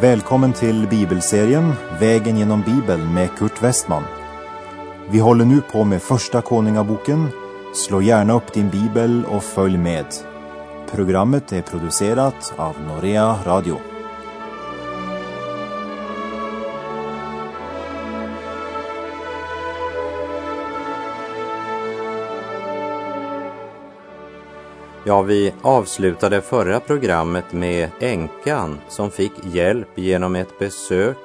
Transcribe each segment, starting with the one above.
Välkommen till bibelserien Vägen genom Bibeln med Kurt Westman. Vi håller nu på med Första Konungaboken. Slå gärna upp din bibel och följ med. Programmet är producerat av Norea Radio. Ja, vi avslutade förra programmet med änkan som fick hjälp genom ett besök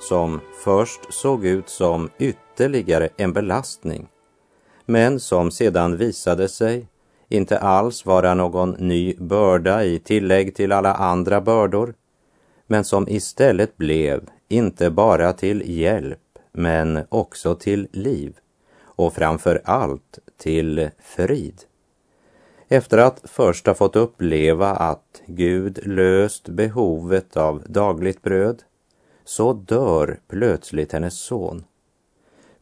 som först såg ut som ytterligare en belastning, men som sedan visade sig inte alls vara någon ny börda i tillägg till alla andra bördor, men som istället blev inte bara till hjälp, men också till liv och framför allt till frid. Efter att först ha fått uppleva att Gud löst behovet av dagligt bröd, så dör plötsligt hennes son.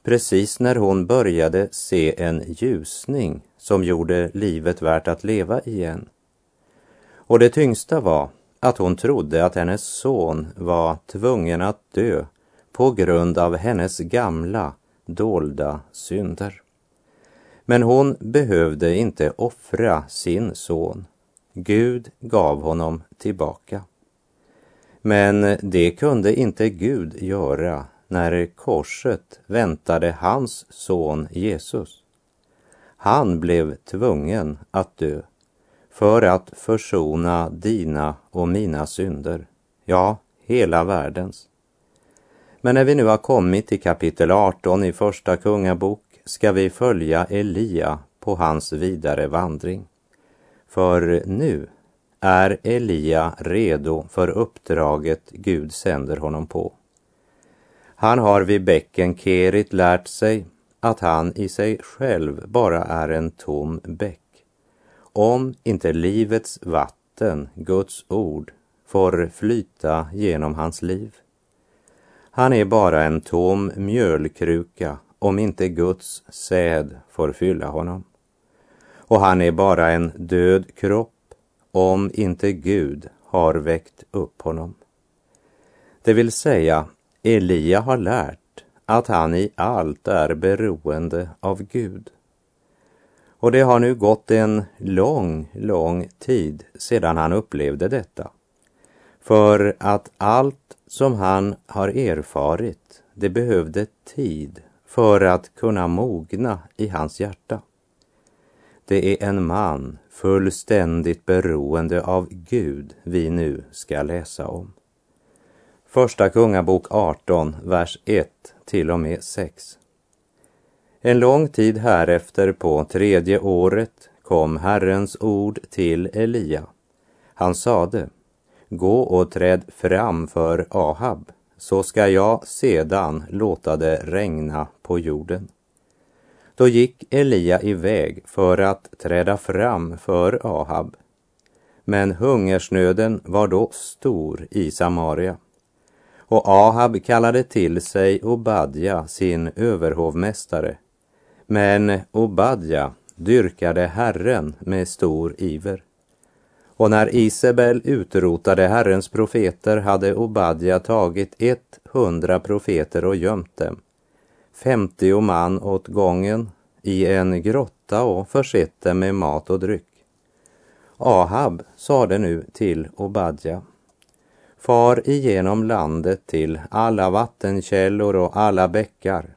Precis när hon började se en ljusning som gjorde livet värt att leva igen. Och det tyngsta var att hon trodde att hennes son var tvungen att dö på grund av hennes gamla, dolda synder. Men hon behövde inte offra sin son. Gud gav honom tillbaka. Men det kunde inte Gud göra när korset väntade hans son Jesus. Han blev tvungen att dö för att försona dina och mina synder, ja, hela världens. Men när vi nu har kommit till kapitel 18 i Första Kungabok ska vi följa Elia på hans vidare vandring. För nu är Elia redo för uppdraget Gud sänder honom på. Han har vid bäcken Kerit lärt sig att han i sig själv bara är en tom bäck. Om inte livets vatten, Guds ord, får flyta genom hans liv. Han är bara en tom mjölkruka om inte Guds säd får fylla honom. Och han är bara en död kropp om inte Gud har väckt upp honom. Det vill säga, Elia har lärt att han i allt är beroende av Gud. Och det har nu gått en lång, lång tid sedan han upplevde detta. För att allt som han har erfarit, det behövde tid för att kunna mogna i hans hjärta. Det är en man fullständigt beroende av Gud vi nu ska läsa om. Första Kungabok 18, vers 1 till och med 6. En lång tid härefter på tredje året kom Herrens ord till Elia. Han sade, gå och träd fram för Ahab så ska jag sedan låta det regna på jorden. Då gick Elia iväg för att träda fram för Ahab. Men hungersnöden var då stor i Samaria. Och Ahab kallade till sig Obadja, sin överhovmästare. Men Obadja dyrkade Herren med stor iver. Och när Isabel utrotade Herrens profeter hade Obadja tagit ett hundra profeter och gömt dem, femtio man åt gången i en grotta och försett dem med mat och dryck. Ahab sade nu till Obadja, far igenom landet till alla vattenkällor och alla bäckar.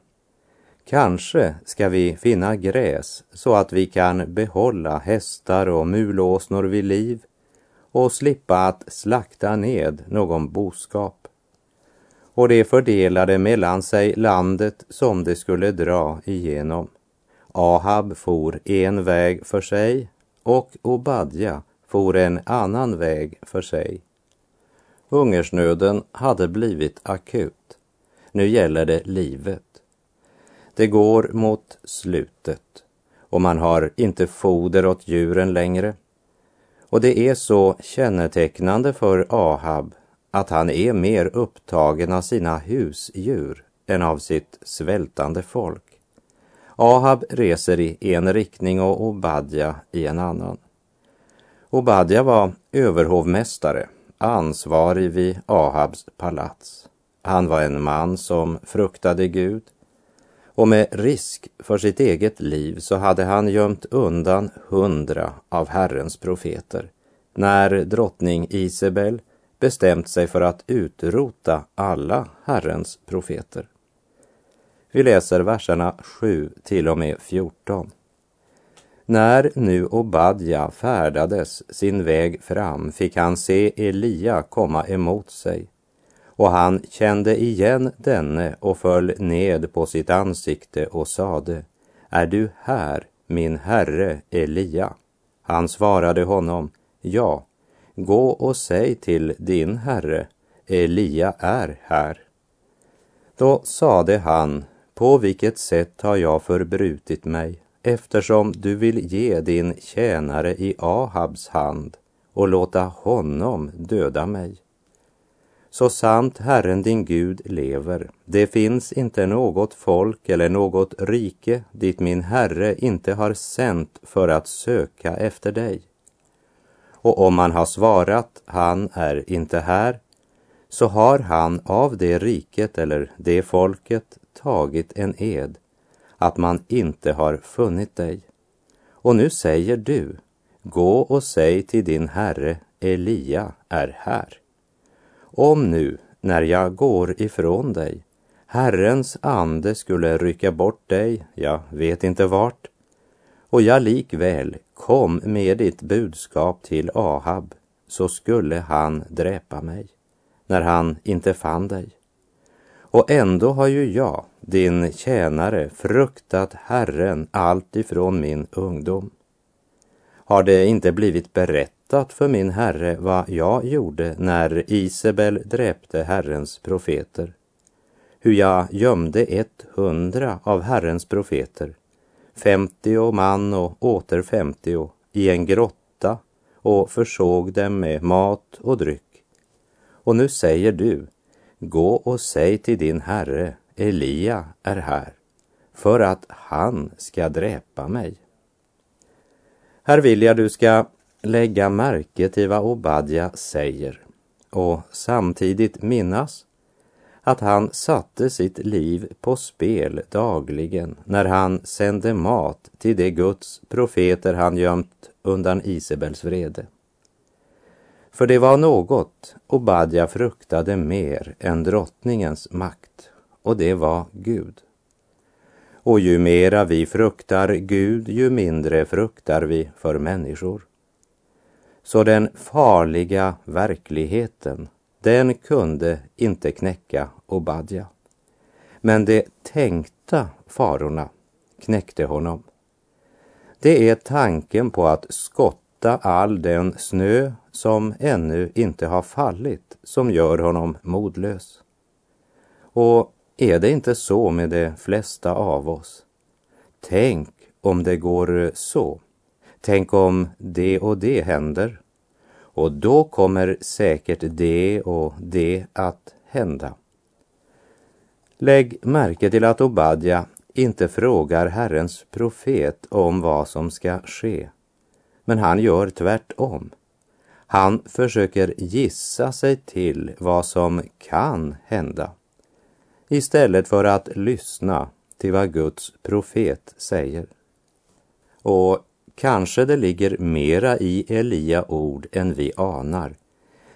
Kanske ska vi finna gräs så att vi kan behålla hästar och mulåsnor vid liv och slippa att slakta ned någon boskap. Och de fördelade mellan sig landet som de skulle dra igenom. Ahab for en väg för sig och Obadja for en annan väg för sig. Hungersnöden hade blivit akut. Nu gäller det livet. Det går mot slutet och man har inte foder åt djuren längre. Och det är så kännetecknande för Ahab att han är mer upptagen av sina husdjur än av sitt svältande folk. Ahab reser i en riktning och Obadja i en annan. Obadja var överhovmästare, ansvarig vid Ahabs palats. Han var en man som fruktade Gud och med risk för sitt eget liv så hade han gömt undan hundra av Herrens profeter när drottning Isabel bestämt sig för att utrota alla Herrens profeter. Vi läser verserna 7 till och med 14. När nu Obadja färdades sin väg fram fick han se Elia komma emot sig och han kände igen denne och föll ned på sitt ansikte och sade Är du här, min herre Elia? Han svarade honom Ja, gå och säg till din herre Elia är här. Då sade han På vilket sätt har jag förbrutit mig eftersom du vill ge din tjänare i Ahabs hand och låta honom döda mig. Så sant Herren din Gud lever, det finns inte något folk eller något rike dit min Herre inte har sänt för att söka efter dig. Och om man har svarat, han är inte här, så har han av det riket eller det folket tagit en ed att man inte har funnit dig. Och nu säger du, gå och säg till din herre Elia är här. Om nu, när jag går ifrån dig, Herrens ande skulle rycka bort dig, jag vet inte vart, och jag likväl kom med ditt budskap till Ahab, så skulle han dräpa mig, när han inte fann dig. Och ändå har ju jag, din tjänare, fruktat Herren allt ifrån min ungdom. Har det inte blivit berättat för min herre vad jag gjorde när Isabel dräpte Herrens profeter? Hur jag gömde ett hundra av Herrens profeter, femtio man och åter femtio, i en grotta och försåg dem med mat och dryck. Och nu säger du, gå och säg till din herre, Elia är här, för att han ska dräpa mig. Här vill jag du ska lägga märke till vad Obadja säger och samtidigt minnas att han satte sitt liv på spel dagligen när han sände mat till de Guds profeter han gömt undan Isabels vrede. För det var något Obadja fruktade mer än drottningens makt och det var Gud. Och ju mera vi fruktar Gud, ju mindre fruktar vi för människor. Så den farliga verkligheten, den kunde inte knäcka Obadja. Men de tänkta farorna knäckte honom. Det är tanken på att skotta all den snö som ännu inte har fallit som gör honom modlös. Och är det inte så med de flesta av oss? Tänk om det går så. Tänk om det och det händer. Och då kommer säkert det och det att hända. Lägg märke till att Obadja inte frågar Herrens profet om vad som ska ske. Men han gör tvärtom. Han försöker gissa sig till vad som kan hända istället för att lyssna till vad Guds profet säger. Och kanske det ligger mera i Elia ord än vi anar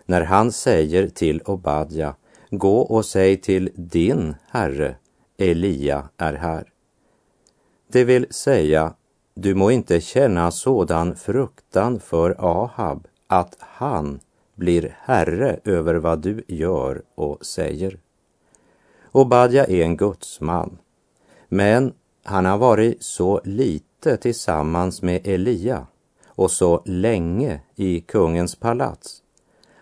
när han säger till Obadja, gå och säg till din herre, Elia är här. Det vill säga, du må inte känna sådan fruktan för Ahab att han blir herre över vad du gör och säger. Obadja är en gudsman, men han har varit så liten satte tillsammans med Elia och så länge i kungens palats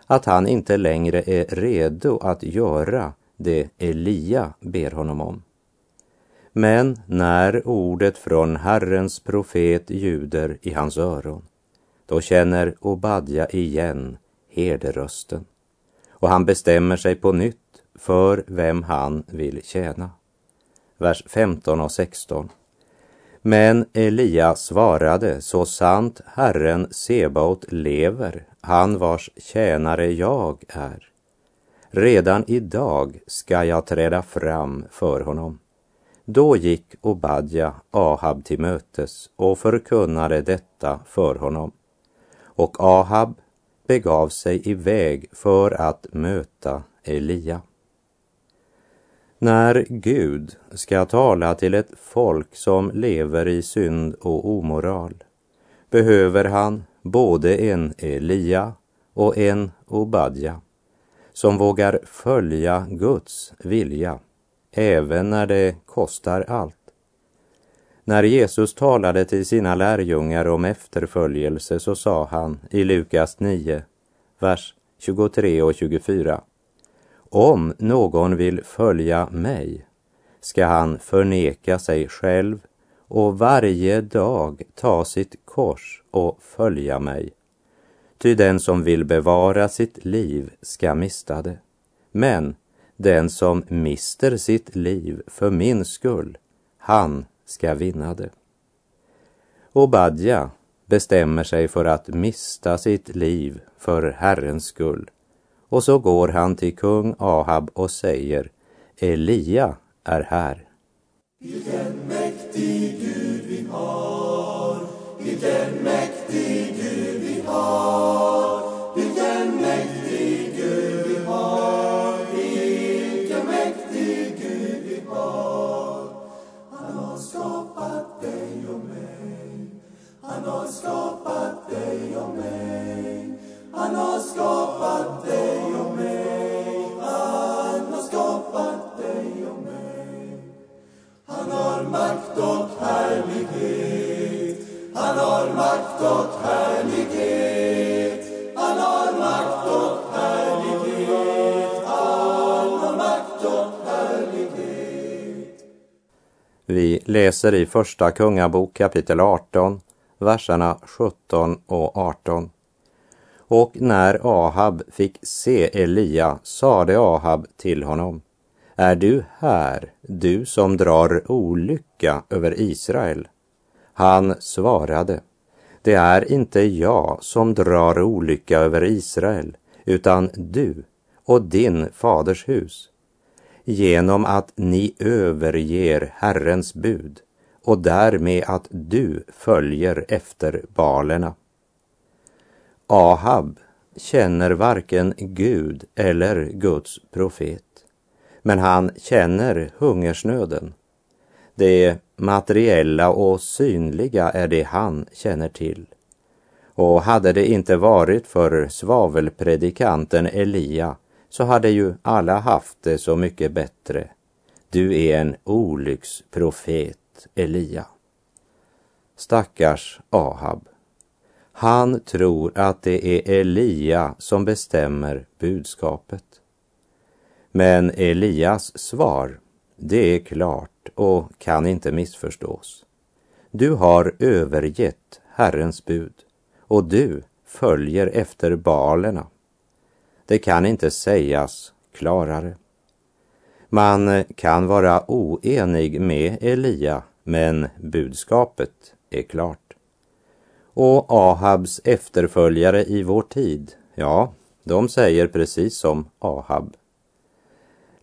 att han inte längre är redo att göra det Elia ber honom om. Men när ordet från Herrens profet ljuder i hans öron, då känner Obadja igen herderösten och han bestämmer sig på nytt för vem han vill tjäna. Vers 15 och 16. Men Elia svarade, så sant Herren Sebaot lever, han vars tjänare jag är. Redan idag ska jag träda fram för honom. Då gick Obadja Ahab till mötes och förkunnade detta för honom. Och Ahab begav sig iväg för att möta Elia. När Gud ska tala till ett folk som lever i synd och omoral behöver han både en Elia och en Obadja som vågar följa Guds vilja även när det kostar allt. När Jesus talade till sina lärjungar om efterföljelse så sa han i Lukas 9, vers 23 och 24. Om någon vill följa mig ska han förneka sig själv och varje dag ta sitt kors och följa mig. Ty den som vill bevara sitt liv ska mista det. Men den som mister sitt liv för min skull, han ska vinna det. Obadja bestämmer sig för att mista sitt liv för Herrens skull. Och så går han till kung Ahab och säger Elia är här. Vilken mäktig Gud vi har, läser i Första Kungabok kapitel 18, verserna 17 och 18. Och när Ahab fick se Elia sade Ahab till honom är du här, du som drar olycka över Israel? Han svarade, det är inte jag som drar olycka över Israel, utan du och din faders hus, genom att ni överger Herrens bud och därmed att du följer efter balerna. Ahab känner varken Gud eller Guds profet. Men han känner hungersnöden. Det materiella och synliga är det han känner till. Och hade det inte varit för svavelpredikanten Elia så hade ju alla haft det så mycket bättre. Du är en olycksprofet, Elia. Stackars Ahab. Han tror att det är Elia som bestämmer budskapet. Men Elias svar, det är klart och kan inte missförstås. Du har övergett Herrens bud och du följer efter balerna. Det kan inte sägas klarare. Man kan vara oenig med Elia, men budskapet är klart. Och Ahabs efterföljare i vår tid, ja, de säger precis som Ahab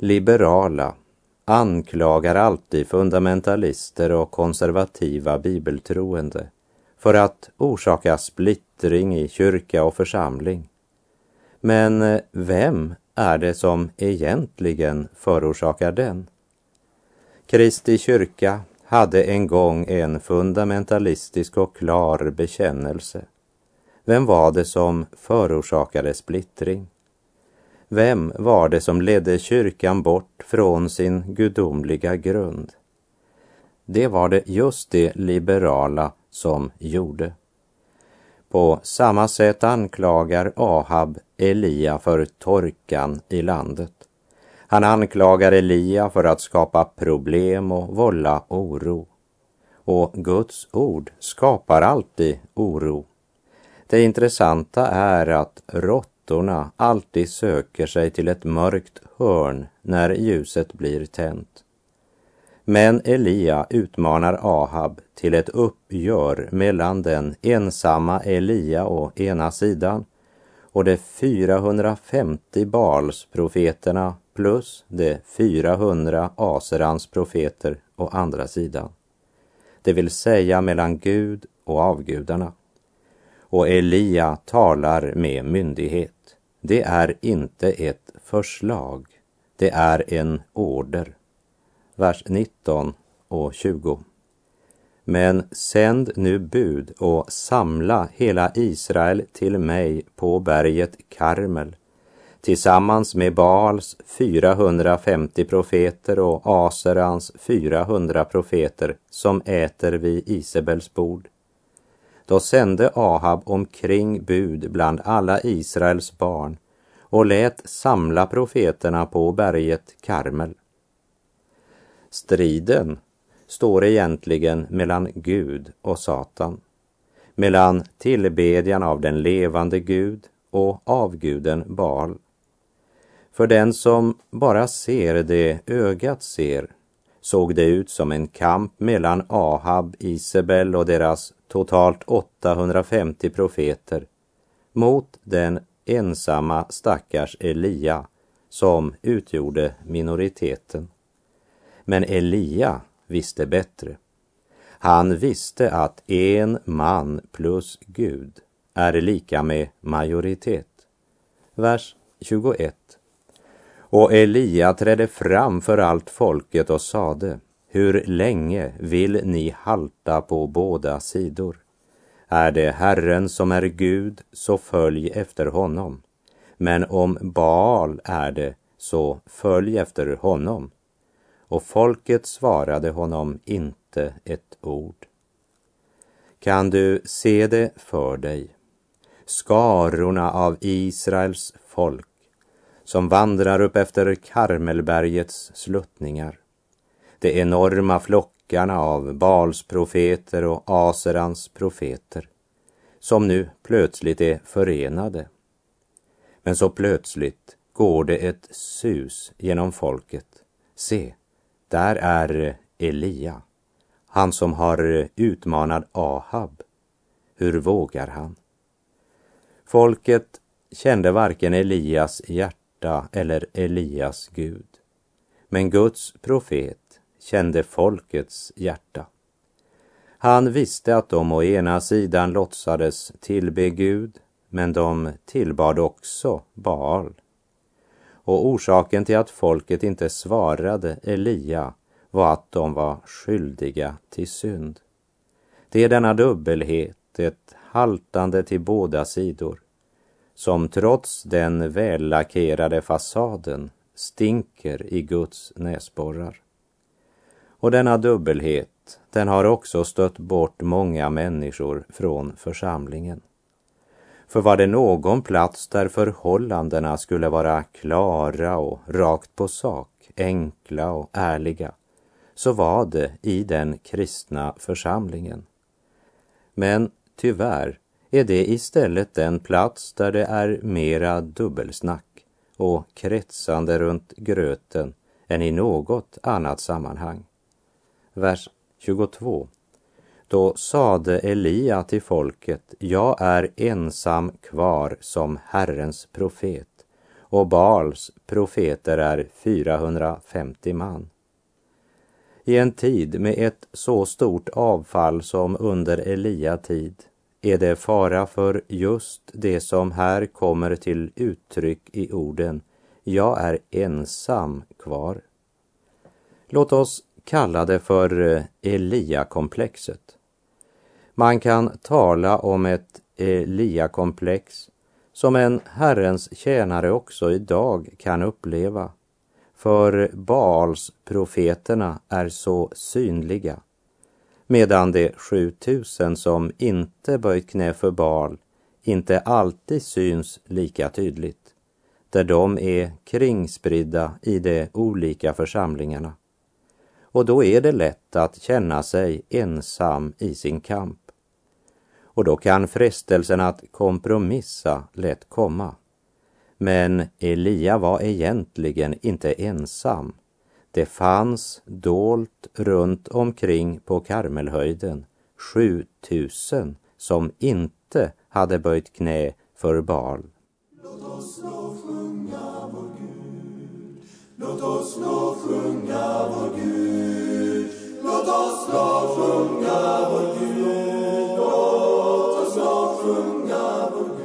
liberala anklagar alltid fundamentalister och konservativa bibeltroende för att orsaka splittring i kyrka och församling. Men vem är det som egentligen förorsakar den? Kristi kyrka hade en gång en fundamentalistisk och klar bekännelse. Vem var det som förorsakade splittring? Vem var det som ledde kyrkan bort från sin gudomliga grund? Det var det just det liberala som gjorde. På samma sätt anklagar Ahab Elia för torkan i landet. Han anklagar Elia för att skapa problem och vålla oro. Och Guds ord skapar alltid oro. Det intressanta är att råttorna alltid söker sig till ett mörkt hörn när ljuset blir tänt. Men Elia utmanar Ahab till ett uppgör mellan den ensamma Elia å ena sidan och de 450 Baals profeterna plus de 400 Aserans profeter å andra sidan. Det vill säga mellan Gud och avgudarna. Och Elia talar med myndighet. Det är inte ett förslag, det är en order. Vers 19 och 20. Men sänd nu bud och samla hela Israel till mig på berget Karmel tillsammans med Baals 450 profeter och Aserans 400 profeter som äter vid Isabels bord. Då sände Ahab omkring bud bland alla Israels barn och lät samla profeterna på berget Karmel. Striden står egentligen mellan Gud och Satan, mellan tillbedjan av den levande Gud och avguden Baal. För den som bara ser det ögat ser såg det ut som en kamp mellan Ahab, Isabel och deras totalt 850 profeter mot den ensamma stackars Elia som utgjorde minoriteten. Men Elia visste bättre. Han visste att en man plus Gud är lika med majoritet. Vers 21. Och Elia trädde fram för allt folket och sade, hur länge vill ni halta på båda sidor? Är det Herren som är Gud, så följ efter honom. Men om Baal är det, så följ efter honom. Och folket svarade honom inte ett ord. Kan du se det för dig? Skarorna av Israels folk som vandrar upp efter Karmelbergets sluttningar. De enorma flockarna av Bals profeter och Aserans profeter som nu plötsligt är förenade. Men så plötsligt går det ett sus genom folket. Se, där är Elia, han som har utmanat Ahab. Hur vågar han? Folket kände varken Elias hjärta eller Elias Gud. Men Guds profet kände folkets hjärta. Han visste att de å ena sidan låtsades tillbe Gud, men de tillbad också Baal. Och orsaken till att folket inte svarade Elia var att de var skyldiga till synd. Det är denna dubbelhet, ett haltande till båda sidor, som trots den vällackerade fasaden stinker i Guds näsborrar. Och denna dubbelhet, den har också stött bort många människor från församlingen. För var det någon plats där förhållandena skulle vara klara och rakt på sak, enkla och ärliga, så var det i den kristna församlingen. Men tyvärr är det istället den plats där det är mera dubbelsnack och kretsande runt gröten än i något annat sammanhang. Vers 22. Då sade Elia till folket, jag är ensam kvar som Herrens profet och Baals profeter är 450 man. I en tid med ett så stort avfall som under Elia tid är det fara för just det som här kommer till uttryck i orden jag är ensam kvar. Låt oss kallade för Eliakomplexet. Elia-komplexet. Man kan tala om ett Elia-komplex som en Herrens tjänare också idag kan uppleva. För Baals profeterna är så synliga medan de 7000 som inte böjt knä för Baal inte alltid syns lika tydligt, där de är kringspridda i de olika församlingarna. Och då är det lätt att känna sig ensam i sin kamp. Och då kan frestelsen att kompromissa lätt komma. Men Elia var egentligen inte ensam det fanns dolt runt omkring på Karmelhöjden 7000 som inte hade böjt knä för Baal. Låt oss lovsjunga vår Gud. Låt oss lovsjunga vår Gud. Låt oss lov sjunga vår Gud. Låt oss lov sjunga vår Gud.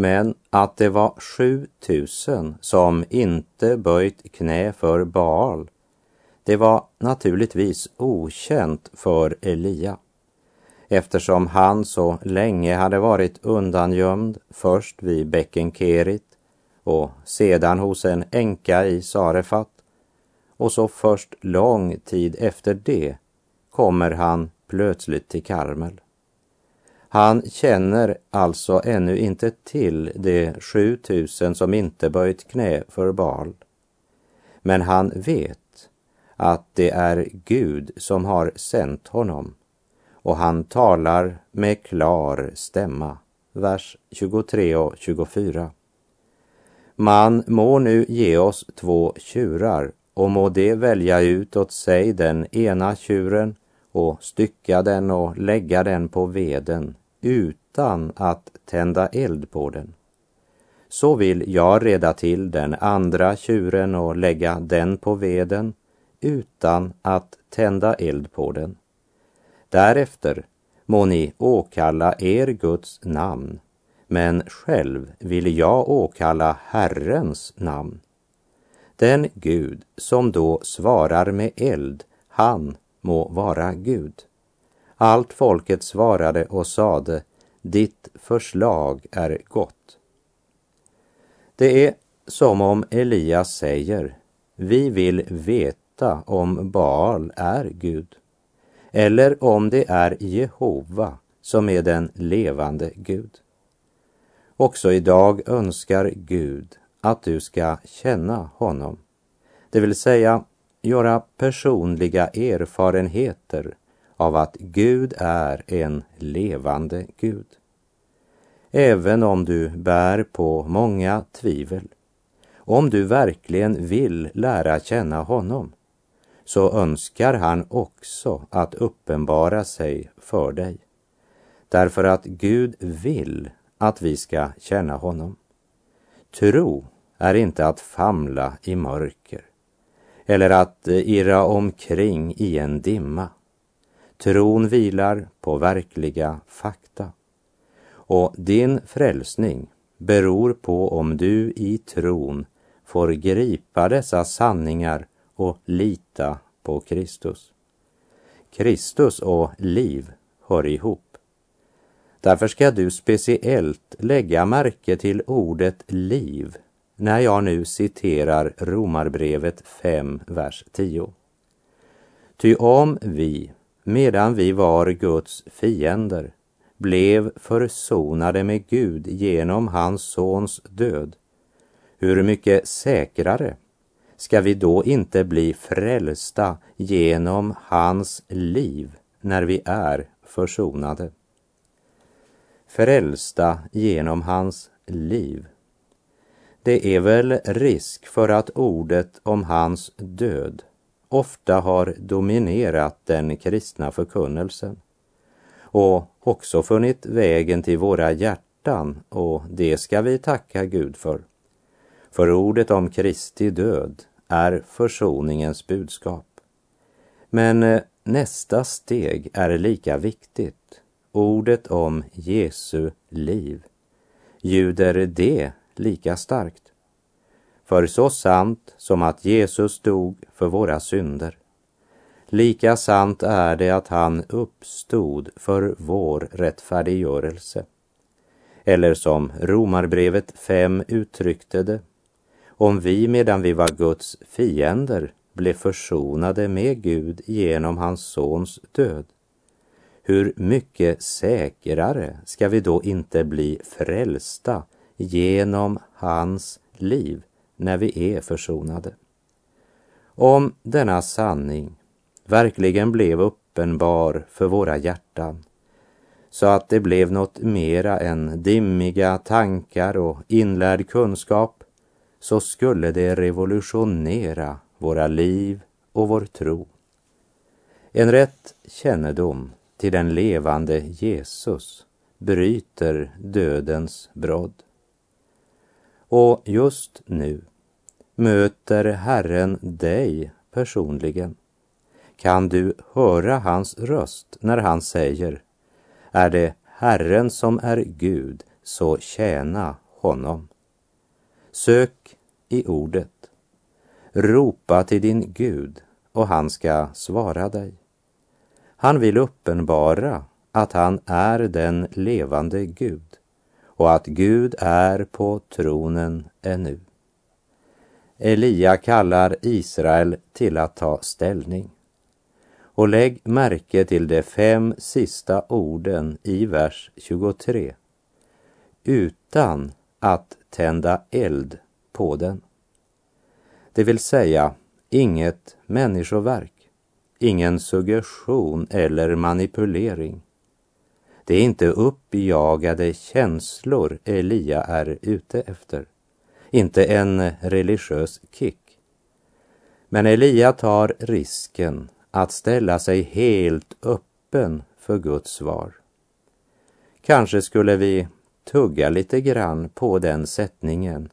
Men att det var 7000 som inte böjt knä för Baal, det var naturligtvis okänt för Elia eftersom han så länge hade varit undangömd först vid bäcken Kerit och sedan hos en änka i Sarefat och så först lång tid efter det kommer han plötsligt till Karmel. Han känner alltså ännu inte till de 7000 som inte böjt knä för Baal. Men han vet att det är Gud som har sänt honom och han talar med klar stämma. Vers 23 och 24. Man må nu ge oss två tjurar och må det välja ut åt sig den ena tjuren och stycka den och lägga den på veden utan att tända eld på den. Så vill jag reda till den andra tjuren och lägga den på veden utan att tända eld på den. Därefter må ni åkalla er Guds namn, men själv vill jag åkalla Herrens namn. Den Gud som då svarar med eld, han må vara Gud. Allt folket svarade och sade, ditt förslag är gott. Det är som om Elias säger, vi vill veta om Baal är Gud eller om det är Jehova som är den levande Gud. Också idag önskar Gud att du ska känna honom, det vill säga göra personliga erfarenheter av att Gud är en levande Gud. Även om du bär på många tvivel, om du verkligen vill lära känna honom, så önskar han också att uppenbara sig för dig. Därför att Gud vill att vi ska känna honom. Tro är inte att famla i mörker eller att irra omkring i en dimma. Tron vilar på verkliga fakta. Och din frälsning beror på om du i tron får gripa dessa sanningar och lita på Kristus. Kristus och liv hör ihop. Därför ska du speciellt lägga märke till ordet liv när jag nu citerar Romarbrevet 5, vers 10. Ty om vi, medan vi var Guds fiender, blev försonade med Gud genom hans sons död, hur mycket säkrare ska vi då inte bli frälsta genom hans liv när vi är försonade? Frälsta genom hans liv. Det är väl risk för att ordet om hans död ofta har dominerat den kristna förkunnelsen och också funnit vägen till våra hjärtan och det ska vi tacka Gud för. För ordet om Kristi död är försoningens budskap. Men eh, nästa steg är lika viktigt. Ordet om Jesu liv. Ljuder det lika starkt? För så sant som att Jesus dog för våra synder, lika sant är det att han uppstod för vår rättfärdiggörelse. Eller som Romarbrevet 5 uttryckte det, om vi medan vi var Guds fiender blev försonade med Gud genom hans sons död, hur mycket säkrare ska vi då inte bli frälsta genom hans liv när vi är försonade. Om denna sanning verkligen blev uppenbar för våra hjärtan så att det blev något mera än dimmiga tankar och inlärd kunskap så skulle det revolutionera våra liv och vår tro. En rätt kännedom till den levande Jesus bryter dödens brodd. Och just nu möter Herren dig personligen. Kan du höra hans röst när han säger är det Herren som är Gud, så tjäna honom. Sök i ordet. Ropa till din Gud och han ska svara dig. Han vill uppenbara att han är den levande Gud och att Gud är på tronen ännu. Elia kallar Israel till att ta ställning. Och lägg märke till de fem sista orden i vers 23. Utan att tända eld på den. Det vill säga inget människoverk, ingen suggestion eller manipulering. Det är inte uppjagade känslor Elia är ute efter, inte en religiös kick. Men Elia tar risken att ställa sig helt öppen för Guds svar. Kanske skulle vi tugga lite grann på den sättningen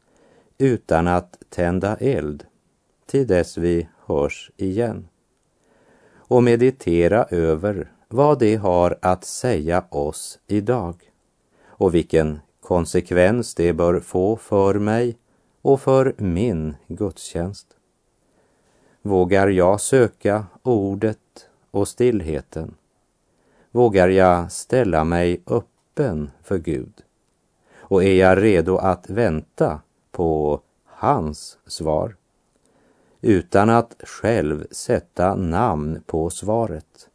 utan att tända eld till dess vi hörs igen och meditera över vad det har att säga oss idag och vilken konsekvens det bör få för mig och för min gudstjänst. Vågar jag söka ordet och stillheten? Vågar jag ställa mig öppen för Gud? Och är jag redo att vänta på hans svar? Utan att själv sätta namn på svaret,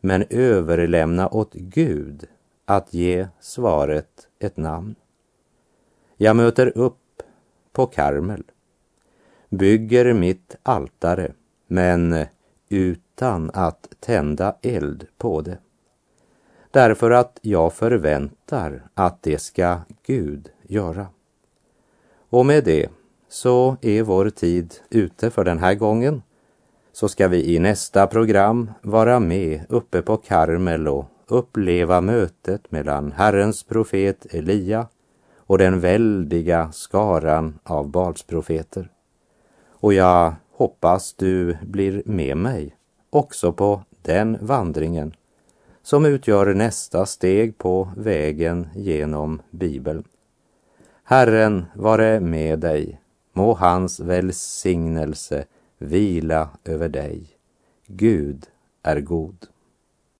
men överlämna åt Gud att ge svaret ett namn. Jag möter upp på Karmel bygger mitt altare, men utan att tända eld på det. Därför att jag förväntar att det ska Gud göra. Och med det så är vår tid ute för den här gången. Så ska vi i nästa program vara med uppe på Karmel och uppleva mötet mellan Herrens profet Elia och den väldiga skaran av Balsprofeter. Och jag hoppas du blir med mig också på den vandringen som utgör nästa steg på vägen genom Bibeln. Herren vare med dig, må hans välsignelse vila över dig. Gud är god.